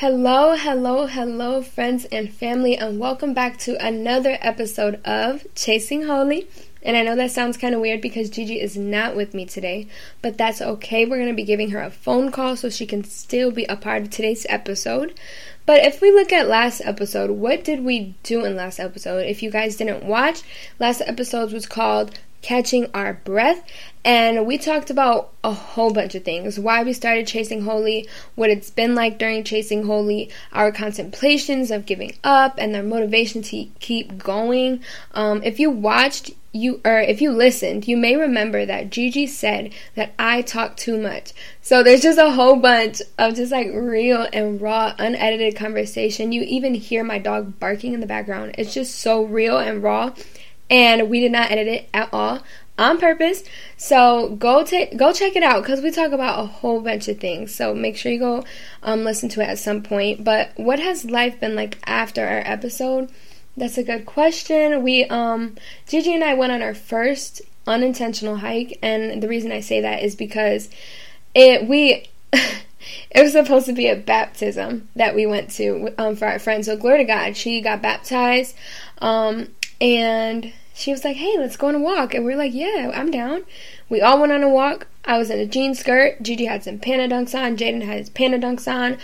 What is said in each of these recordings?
Hello, hello, hello, friends and family, and welcome back to another episode of Chasing Holy. And I know that sounds kind of weird because Gigi is not with me today, but that's okay. We're going to be giving her a phone call so she can still be a part of today's episode. But if we look at last episode, what did we do in last episode? If you guys didn't watch, last episode was called catching our breath. And we talked about a whole bunch of things why we started Chasing Holy, what it's been like during Chasing Holy, our contemplations of giving up, and their motivation to keep going. Um, if you watched, you or if you listened, you may remember that Gigi said that I talk too much. So there's just a whole bunch of just like real and raw, unedited conversation. You even hear my dog barking in the background. It's just so real and raw and we did not edit it at all on purpose. So go take go check it out because we talk about a whole bunch of things. So make sure you go um, listen to it at some point. But what has life been like after our episode? That's a good question. We um Gigi and I went on our first unintentional hike, and the reason I say that is because it we. it was supposed to be a baptism that we went to um, for our friend. So glory to God, she got baptized. Um, and she was like, hey, let's go on a walk. And we are like, yeah, I'm down. We all went on a walk. I was in a jean skirt. Gigi had some panda dunks on. Jaden had his panda dunks on.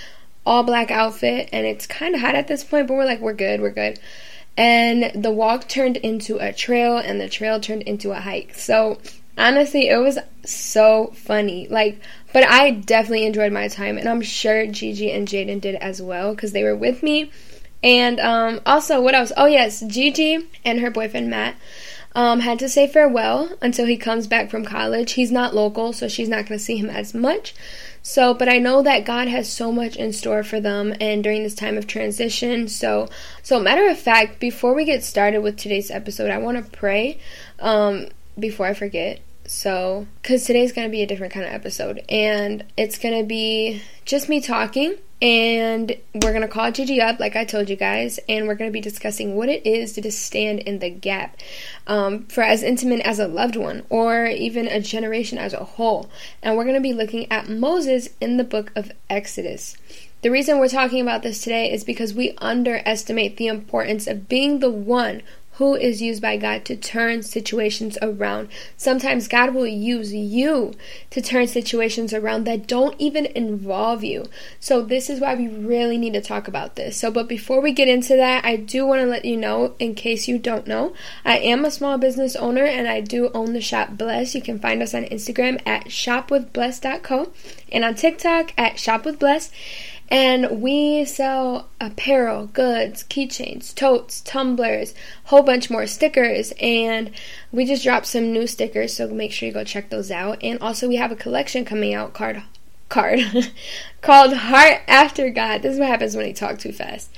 All black outfit. And it's kind of hot at this point, but we're like, we're good, we're good. And the walk turned into a trail, and the trail turned into a hike. So honestly, it was so funny. Like, but I definitely enjoyed my time, and I'm sure Gigi and Jaden did as well because they were with me. And um, also, what else? Oh, yes, Gigi and her boyfriend Matt um, had to say farewell until he comes back from college. He's not local, so she's not going to see him as much. So, but I know that God has so much in store for them and during this time of transition. So, so matter of fact, before we get started with today's episode, I want to pray um, before I forget. So, because today's going to be a different kind of episode, and it's going to be just me talking and we're going to call Gigi up, like I told you guys, and we're going to be discussing what it is to stand in the gap um, for as intimate as a loved one or even a generation as a whole. And we're going to be looking at Moses in the book of Exodus. The reason we're talking about this today is because we underestimate the importance of being the one who is used by God to turn situations around. Sometimes God will use you to turn situations around that don't even involve you. So, this is why we really need to talk about this. So, but before we get into that, I do want to let you know, in case you don't know, I am a small business owner and I do own the shop Bless. You can find us on Instagram at shopwithbless.co and on TikTok at shopwithbless. And we sell apparel, goods, keychains, totes, tumblers, whole bunch more stickers, and we just dropped some new stickers, so make sure you go check those out. And also we have a collection coming out card card called Heart After God. This is what happens when you talk too fast.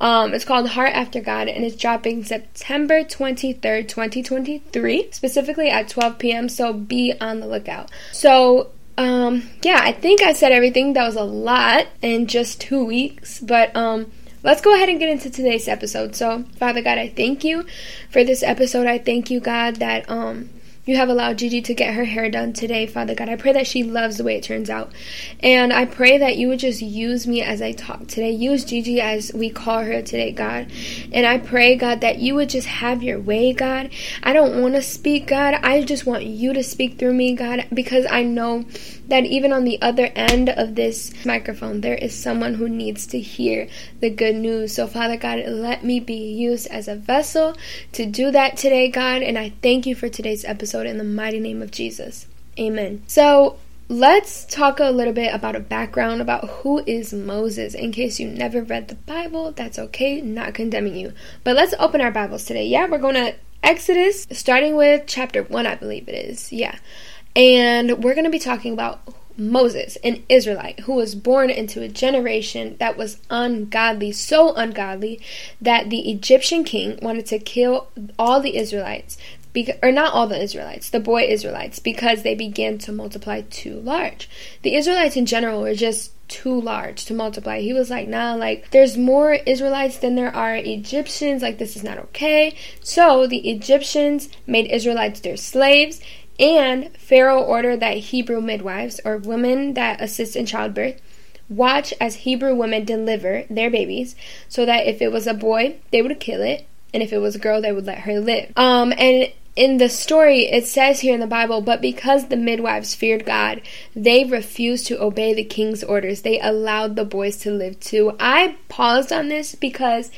Um, it's called Heart After God and it's dropping September 23rd, 2023, specifically at 12 p.m. So be on the lookout. So um, yeah, I think I said everything. That was a lot in just two weeks, but um, let's go ahead and get into today's episode. So, Father God, I thank you for this episode. I thank you, God, that um, you have allowed Gigi to get her hair done today, Father God. I pray that she loves the way it turns out. And I pray that you would just use me as I talk today. Use Gigi as we call her today, God. And I pray, God, that you would just have your way, God. I don't want to speak, God. I just want you to speak through me, God, because I know that even on the other end of this microphone, there is someone who needs to hear the good news. So, Father God, let me be used as a vessel to do that today, God. And I thank you for today's episode in the mighty name of Jesus. Amen. So, let's talk a little bit about a background about who is Moses. In case you never read the Bible, that's okay, not condemning you. But let's open our Bibles today. Yeah, we're going to Exodus, starting with chapter 1, I believe it is. Yeah. And we're going to be talking about Moses, an Israelite who was born into a generation that was ungodly, so ungodly that the Egyptian king wanted to kill all the Israelites, or not all the Israelites, the boy Israelites, because they began to multiply too large. The Israelites in general were just too large to multiply. He was like, nah, like, there's more Israelites than there are Egyptians. Like, this is not okay. So the Egyptians made Israelites their slaves. And Pharaoh ordered that Hebrew midwives, or women that assist in childbirth, watch as Hebrew women deliver their babies so that if it was a boy, they would kill it, and if it was a girl, they would let her live. Um, and in the story, it says here in the Bible, but because the midwives feared God, they refused to obey the king's orders. They allowed the boys to live too. I paused on this because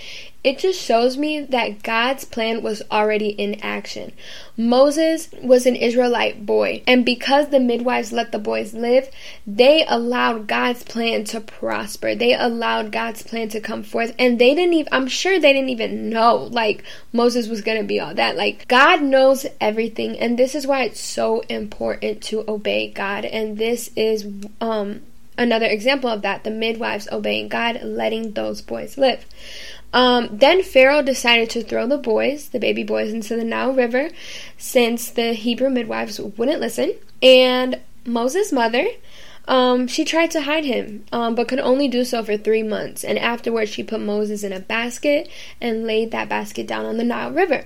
it just shows me that God's plan was already in action. Moses was an Israelite boy, and because the midwives let the boys live, they allowed God's plan to prosper. They allowed God's plan to come forth, and they didn't even, I'm sure they didn't even know, like, Moses was going to be all that. Like, God knows everything, and this is why it's so important to obey God, and this is, um, another example of that the midwives obeying God, letting those boys live. Um, then Pharaoh decided to throw the boys, the baby boys, into the Nile River since the Hebrew midwives wouldn't listen. And Moses' mother, um, she tried to hide him, um, but could only do so for three months. And afterwards, she put Moses in a basket and laid that basket down on the Nile River.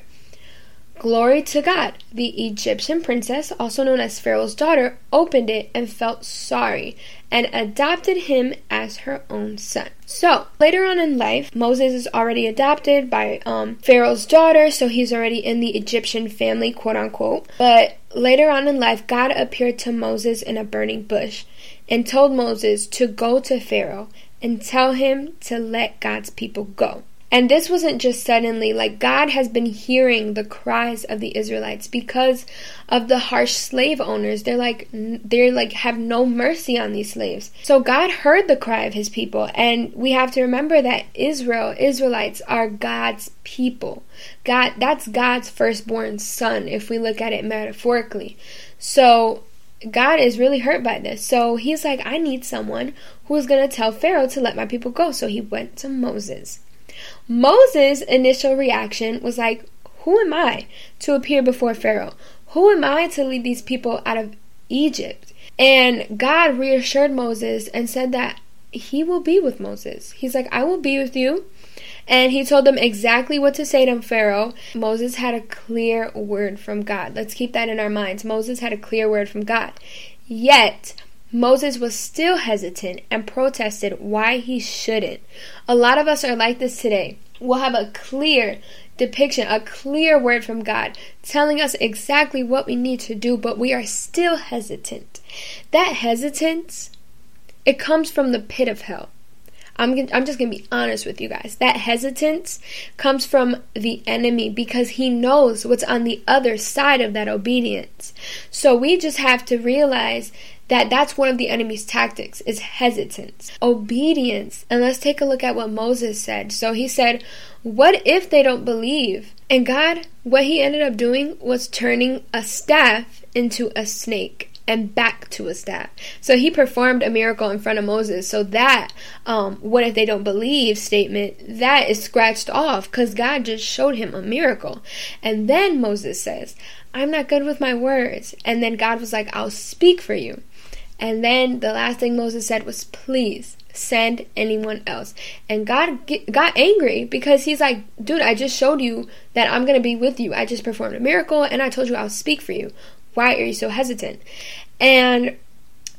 Glory to God. The Egyptian princess, also known as Pharaoh's daughter, opened it and felt sorry and adopted him as her own son. So, later on in life, Moses is already adopted by um, Pharaoh's daughter, so he's already in the Egyptian family, quote unquote. But later on in life, God appeared to Moses in a burning bush and told Moses to go to Pharaoh and tell him to let God's people go. And this wasn't just suddenly, like God has been hearing the cries of the Israelites because of the harsh slave owners. They're like, they're like, have no mercy on these slaves. So God heard the cry of his people. And we have to remember that Israel, Israelites are God's people. God, that's God's firstborn son, if we look at it metaphorically. So God is really hurt by this. So he's like, I need someone who's going to tell Pharaoh to let my people go. So he went to Moses. Moses' initial reaction was like, Who am I to appear before Pharaoh? Who am I to lead these people out of Egypt? And God reassured Moses and said that he will be with Moses. He's like, I will be with you. And he told them exactly what to say to Pharaoh. Moses had a clear word from God. Let's keep that in our minds. Moses had a clear word from God. Yet, Moses was still hesitant and protested why he shouldn't. A lot of us are like this today. We'll have a clear depiction, a clear word from God telling us exactly what we need to do, but we are still hesitant. That hesitance, it comes from the pit of hell. I'm, I'm just going to be honest with you guys. That hesitance comes from the enemy because he knows what's on the other side of that obedience. So we just have to realize that that's one of the enemy's tactics is hesitance obedience and let's take a look at what moses said so he said what if they don't believe and god what he ended up doing was turning a staff into a snake and back to a staff. So he performed a miracle in front of Moses. So that, um, what if they don't believe statement, that is scratched off because God just showed him a miracle. And then Moses says, I'm not good with my words. And then God was like, I'll speak for you. And then the last thing Moses said was, please send anyone else. And God get, got angry because he's like, dude, I just showed you that I'm going to be with you. I just performed a miracle and I told you I'll speak for you. Why are you so hesitant? And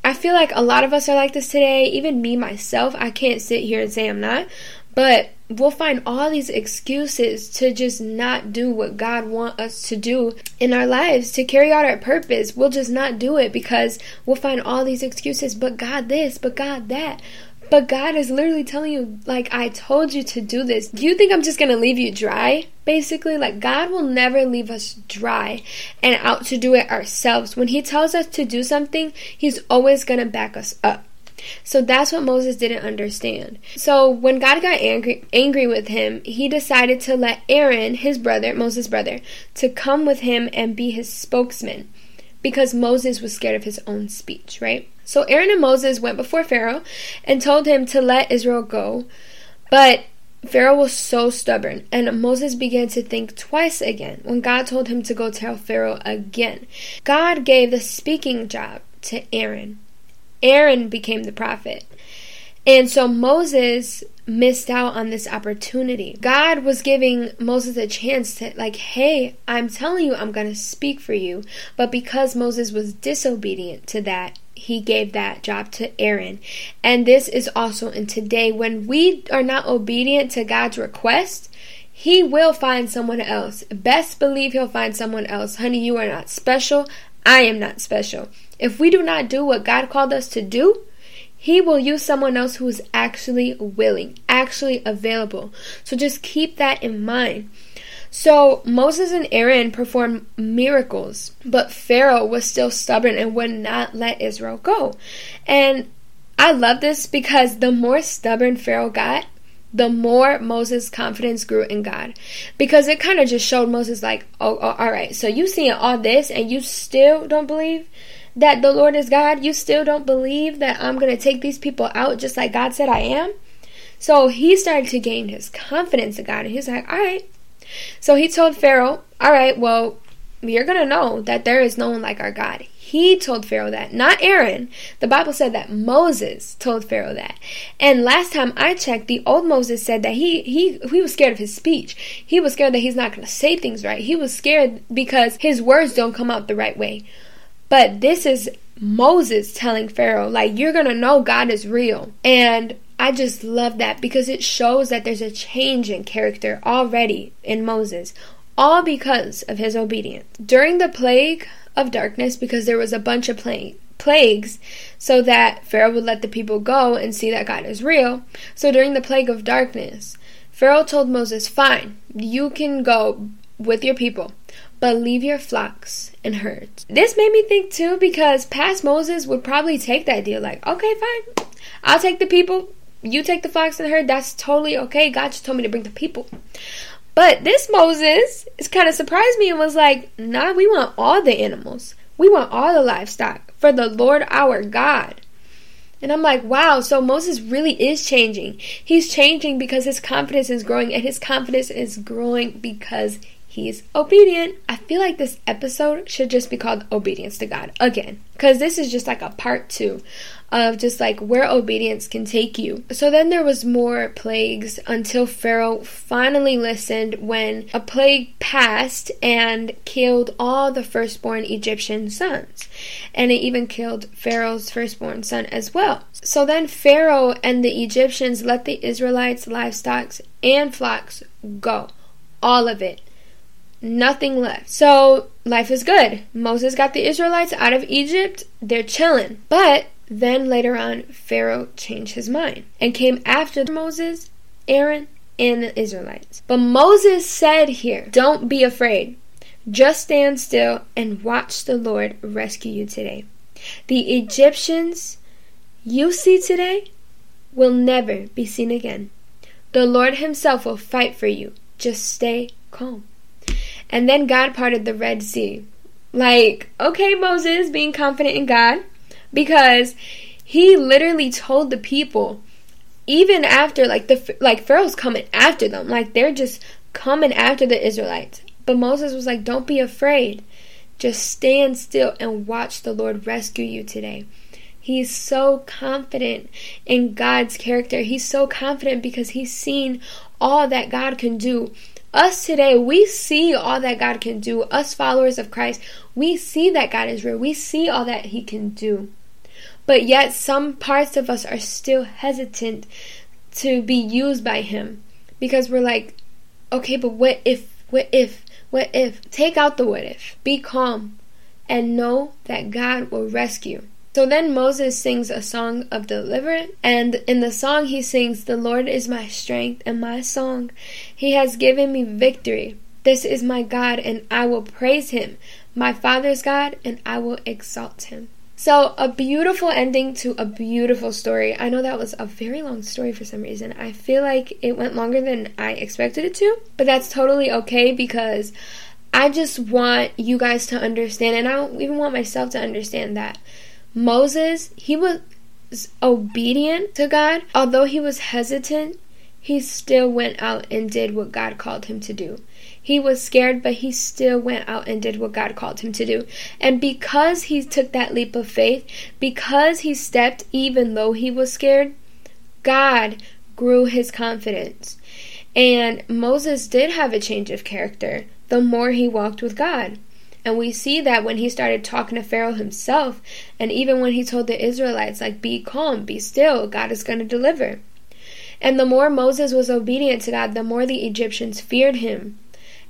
I feel like a lot of us are like this today, even me myself. I can't sit here and say I'm not, but we'll find all these excuses to just not do what God wants us to do in our lives to carry out our purpose. We'll just not do it because we'll find all these excuses, but God this, but God that. But God is literally telling you, like, I told you to do this. Do you think I'm just gonna leave you dry? Basically, like, God will never leave us dry and out to do it ourselves. When He tells us to do something, He's always gonna back us up. So that's what Moses didn't understand. So when God got angry angry with him, he decided to let Aaron, his brother, Moses' brother, to come with him and be his spokesman because Moses was scared of his own speech, right? So Aaron and Moses went before Pharaoh and told him to let Israel go. But Pharaoh was so stubborn, and Moses began to think twice again when God told him to go tell Pharaoh again. God gave the speaking job to Aaron. Aaron became the prophet. And so Moses missed out on this opportunity. God was giving Moses a chance to, like, hey, I'm telling you, I'm going to speak for you. But because Moses was disobedient to that, he gave that job to Aaron. And this is also in today when we are not obedient to God's request, he will find someone else. Best believe he'll find someone else. Honey, you are not special. I am not special. If we do not do what God called us to do, he will use someone else who is actually willing, actually available. So just keep that in mind. So Moses and Aaron performed miracles, but Pharaoh was still stubborn and would not let Israel go. And I love this because the more stubborn Pharaoh got, the more Moses' confidence grew in God. Because it kind of just showed Moses, like, oh, oh, all right, so you seeing all this and you still don't believe that the Lord is God? You still don't believe that I'm going to take these people out just like God said I am? So he started to gain his confidence in God. And he's like, all right, so he told Pharaoh, All right, well, you're going to know that there is no one like our God. He told Pharaoh that, not Aaron. The Bible said that Moses told Pharaoh that. And last time I checked, the old Moses said that he he he was scared of his speech. He was scared that he's not going to say things right. He was scared because his words don't come out the right way. But this is Moses telling Pharaoh, like, you're going to know God is real. And I just love that because it shows that there's a change in character already in Moses, all because of his obedience. During the plague of darkness, because there was a bunch of plague, plagues, so that Pharaoh would let the people go and see that God is real. So during the plague of darkness, Pharaoh told Moses, Fine, you can go with your people, but leave your flocks and herds. This made me think too because past Moses would probably take that deal like, okay, fine, I'll take the people, you take the flocks and herd, that's totally okay. God just told me to bring the people. But this Moses is kind of surprised me and was like, nah, we want all the animals. We want all the livestock for the Lord our God. And I'm like, wow, so Moses really is changing. He's changing because his confidence is growing, and his confidence is growing because he's obedient. I feel like this episode should just be called Obedience to God again, because this is just like a part two of just like where obedience can take you. So then there was more plagues until Pharaoh finally listened when a plague passed and killed all the firstborn Egyptian sons. And it even killed Pharaoh's firstborn son as well. So then Pharaoh and the Egyptians let the Israelites' livestock and flocks go. All of it nothing left. So life is good. Moses got the Israelites out of Egypt. They're chilling. But then later on, Pharaoh changed his mind and came after Moses, Aaron, and the Israelites. But Moses said here, Don't be afraid. Just stand still and watch the Lord rescue you today. The Egyptians you see today will never be seen again. The Lord Himself will fight for you. Just stay calm. And then God parted the Red Sea. Like, okay, Moses, being confident in God because he literally told the people even after like the like Pharaoh's coming after them like they're just coming after the Israelites but Moses was like don't be afraid just stand still and watch the Lord rescue you today He's so confident in God's character. He's so confident because he's seen all that God can do. Us today, we see all that God can do. Us followers of Christ, we see that God is real. We see all that he can do. But yet, some parts of us are still hesitant to be used by Him because we're like, okay, but what if, what if, what if? Take out the what if. Be calm and know that God will rescue. So then Moses sings a song of deliverance, and in the song he sings, The Lord is my strength and my song. He has given me victory. This is my God, and I will praise him, my Father's God, and I will exalt him. So, a beautiful ending to a beautiful story. I know that was a very long story for some reason. I feel like it went longer than I expected it to, but that's totally okay because I just want you guys to understand, and I don't even want myself to understand that Moses, he was obedient to God, although he was hesitant, he still went out and did what God called him to do. He was scared, but he still went out and did what God called him to do. And because he took that leap of faith, because he stepped even though he was scared, God grew his confidence. And Moses did have a change of character the more he walked with God. And we see that when he started talking to Pharaoh himself, and even when he told the Israelites, like, be calm, be still, God is going to deliver. And the more Moses was obedient to God, the more the Egyptians feared him.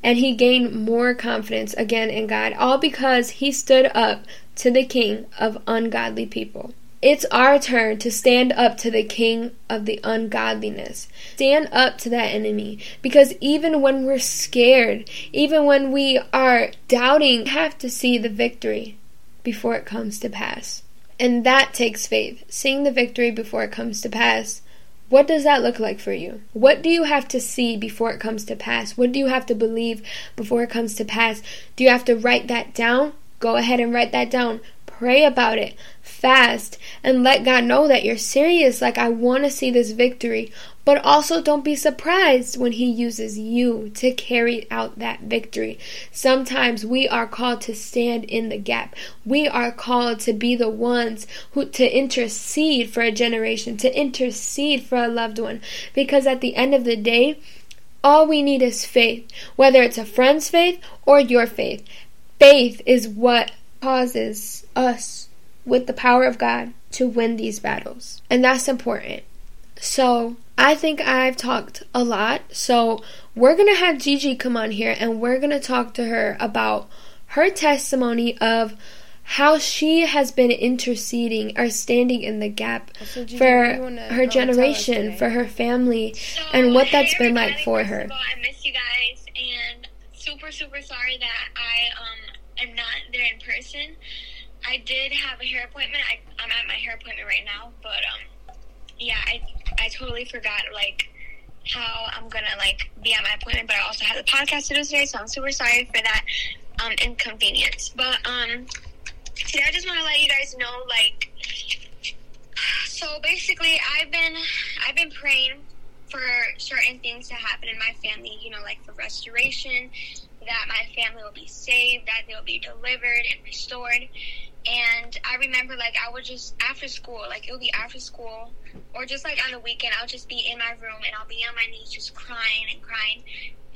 And he gained more confidence again in God, all because he stood up to the king of ungodly people. It's our turn to stand up to the king of the ungodliness. Stand up to that enemy. Because even when we're scared, even when we are doubting, we have to see the victory before it comes to pass. And that takes faith. Seeing the victory before it comes to pass. What does that look like for you? What do you have to see before it comes to pass? What do you have to believe before it comes to pass? Do you have to write that down? Go ahead and write that down. Pray about it fast and let God know that you're serious. Like, I want to see this victory. But also, don't be surprised when He uses you to carry out that victory. Sometimes we are called to stand in the gap. We are called to be the ones who to intercede for a generation, to intercede for a loved one. Because at the end of the day, all we need is faith, whether it's a friend's faith or your faith. Faith is what causes us with the power of God to win these battles. And that's important. So, I think I've talked a lot. So, we're going to have Gigi come on here and we're going to talk to her about her testimony of how she has been interceding or standing in the gap so Gigi, for her generation, for her family, so, and what that's been like for her. All, I miss you guys and super, super sorry that I um, am not there in person. I did have a hair appointment. I, I'm at my hair appointment right now, but um, yeah, I I totally forgot like how I'm gonna like be at my appointment, but I also had the podcast to do today, so I'm super sorry for that um inconvenience. But um, today I just want to let you guys know like. So basically, I've been I've been praying for certain things to happen in my family. You know, like for restoration, that my family will be saved, that they will be delivered and restored. And I remember, like, I would just, after school, like, it would be after school, or just like on the weekend, I'll just be in my room and I'll be on my knees just crying and crying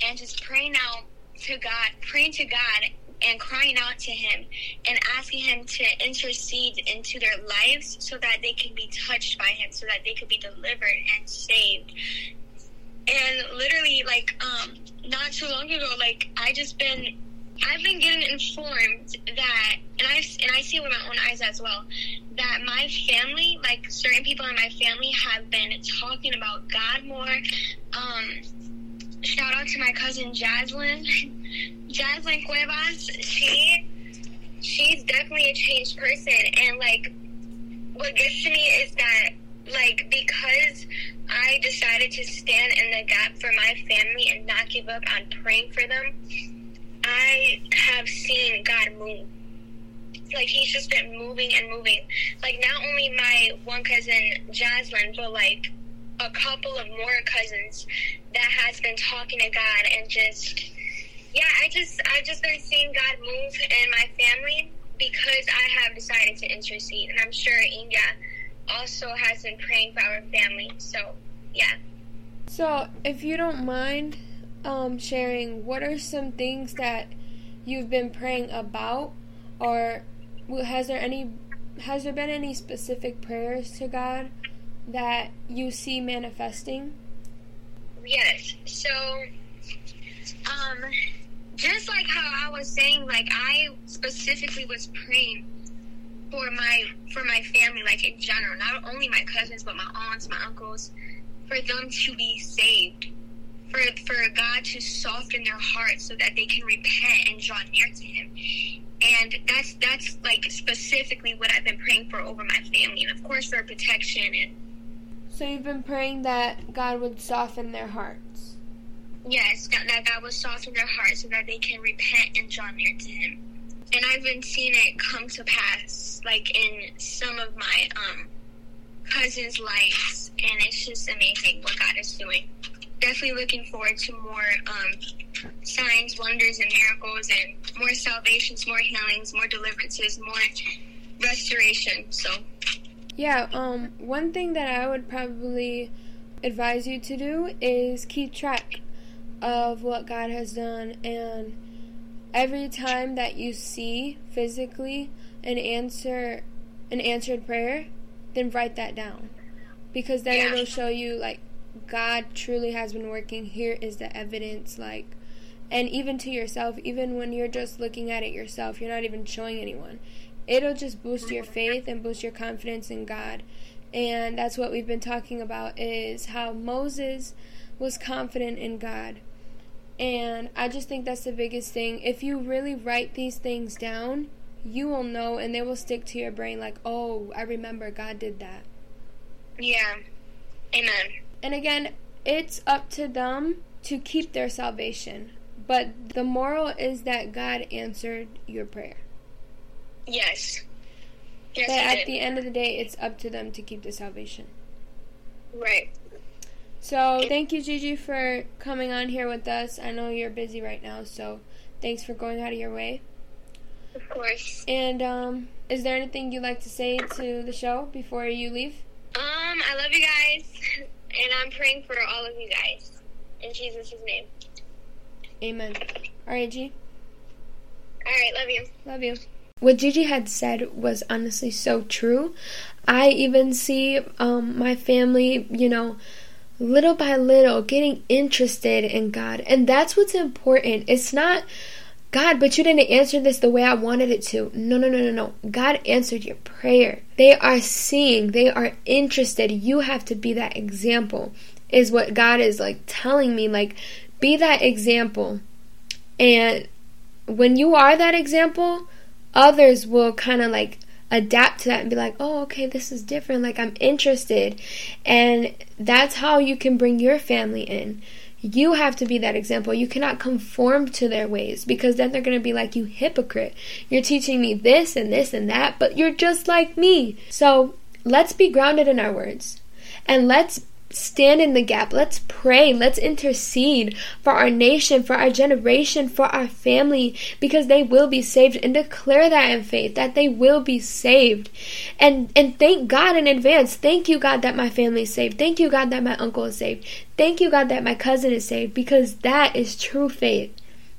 and just praying out to God, praying to God and crying out to Him and asking Him to intercede into their lives so that they can be touched by Him, so that they could be delivered and saved. And literally, like, um, not too long ago, like, I just been I've been getting informed that, and I and I see it with my own eyes as well, that my family, like certain people in my family, have been talking about God more. Um, shout out to my cousin Jaslyn, Jaslyn Cuevas. She she's definitely a changed person, and like what gets to me is that like because I decided to stand in the gap for my family and not give up on praying for them I have seen God move. Like he's just been moving and moving. Like not only my one cousin Jaslyn, but like a couple of more cousins that has been talking to God and just yeah, I just I've just been seeing God move in my family because I have decided to intercede and I'm sure Inga also has been praying for our family. So yeah. So if you don't mind, um, sharing what are some things that you've been praying about, or has there any has there been any specific prayers to God that you see manifesting? Yes. So, um, just like how I was saying, like I specifically was praying for my for my family, like in general, not only my cousins but my aunts, my uncles, for them to be saved for for God to soften their hearts so that they can repent and draw near to Him. And that's that's like specifically what I've been praying for over my family, and of course for protection. And so you've been praying that God would soften their hearts. Yes, that, that God would soften their hearts so that they can repent and draw near to Him. And I've been seeing it come to pass, like in some of my um, cousins' lives, and it's just amazing what God is doing definitely looking forward to more um, signs, wonders, and miracles, and more salvations, more healings, more deliverances, more restoration. So, yeah, um, one thing that I would probably advise you to do is keep track of what God has done and every time that you see physically an answer an answered prayer, then write that down. Because then Yeah. it'll show you like God truly has been working. Here is the evidence like and even to yourself, even when you're just looking at it yourself, you're not even showing anyone. It'll just boost your faith and boost your confidence in God. And that's what we've been talking about is how Moses was confident in God. And I just think that's the biggest thing. If you really write these things down, you will know and they will stick to your brain like, "Oh, I remember God did that." Yeah. Amen. And again, it's up to them to keep their salvation. But the moral is that God answered your prayer. Yes. Yes, But at did. the end of the day, it's up to them to keep the salvation. Right. So, thank you, Gigi, for coming on here with us. I know you're busy right now, so thanks for going out of your way. Of course. And um, is there anything you'd like to say to the show before you leave? Um, I love you guys, and I'm praying for all of you guys in Jesus' name. Amen. All right, G. All right, love you. Love you. What Gigi had said was honestly so true. I even see um, my family, you know, little by little getting interested in God. And that's what's important. It's not, God, but you didn't answer this the way I wanted it to. No, no, no, no, no. God answered your prayer. They are seeing, they are interested. You have to be that example, is what God is like telling me. Like, be that example. And when you are that example, others will kind of like adapt to that and be like, oh, okay, this is different. Like, I'm interested. And that's how you can bring your family in. You have to be that example. You cannot conform to their ways because then they're going to be like, you hypocrite. You're teaching me this and this and that, but you're just like me. So let's be grounded in our words and let's stand in the gap. Let's pray. Let's intercede for our nation, for our generation, for our family, because they will be saved and declare that in faith that they will be saved. And and thank God in advance. Thank you, God, that my family is saved. Thank you, God, that my uncle is saved. Thank you, God, that my cousin is saved, because that is true faith.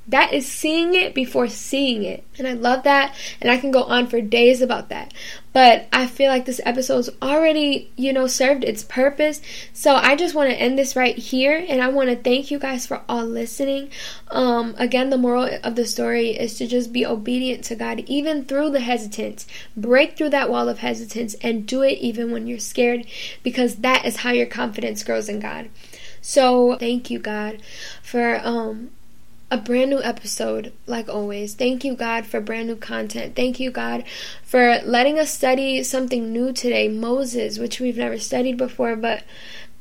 That is seeing it before seeing it. And I love that. And I can go on for days about that. But I feel like this episode's already, you know, served its purpose. So I just want to end this right here. And I want to thank you guys for all listening. Um, again, the moral of the story is to just be obedient to God, even through the hesitance. Break through that wall of hesitance and do it even when you're scared, because that is how your confidence grows in God. So thank you, God, for um a brand new episode, like always. Thank you, God, for brand new content. Thank you, God, for letting us study something new today, Moses, which we've never studied before, but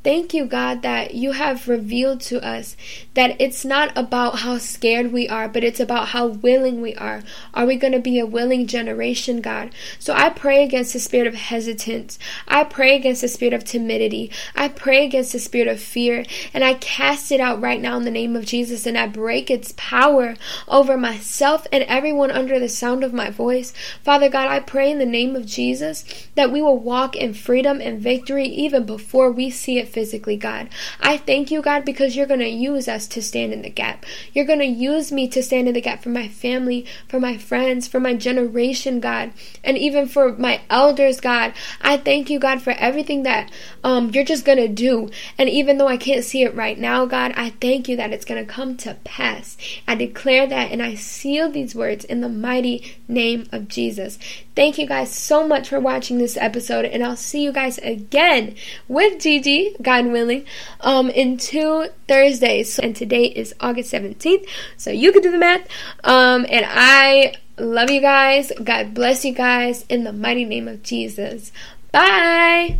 Thank you, God, that you have revealed to us that it's not about how scared we are, but it's about how willing we are. Are we going to be a willing generation, God? So I pray against the spirit of hesitance. I pray against the spirit of timidity. I pray against the spirit of fear. And I cast it out right now in the name of Jesus. And I break its power over myself and everyone under the sound of my voice. Father God, I pray in the name of Jesus that we will walk in freedom and victory even before we see it physically, God. I thank you, God, because you're going to use us to stand in the gap. You're going to use me to stand in the gap for my family, for my friends, for my generation, God, and even for my elders, God. I thank you, God, for everything that um, you're just going to do. And even though I can't see it right now, God, I thank you that it's going to come to pass. I declare that and I seal these words in the mighty name of Jesus. Thank you guys so much for watching this episode, and I'll see you guys again with Gigi, God willing, um, in two Thursdays. And today is August 17th, so you can do the math. Um, and I love you guys. God bless you guys in the mighty name of Jesus. Bye.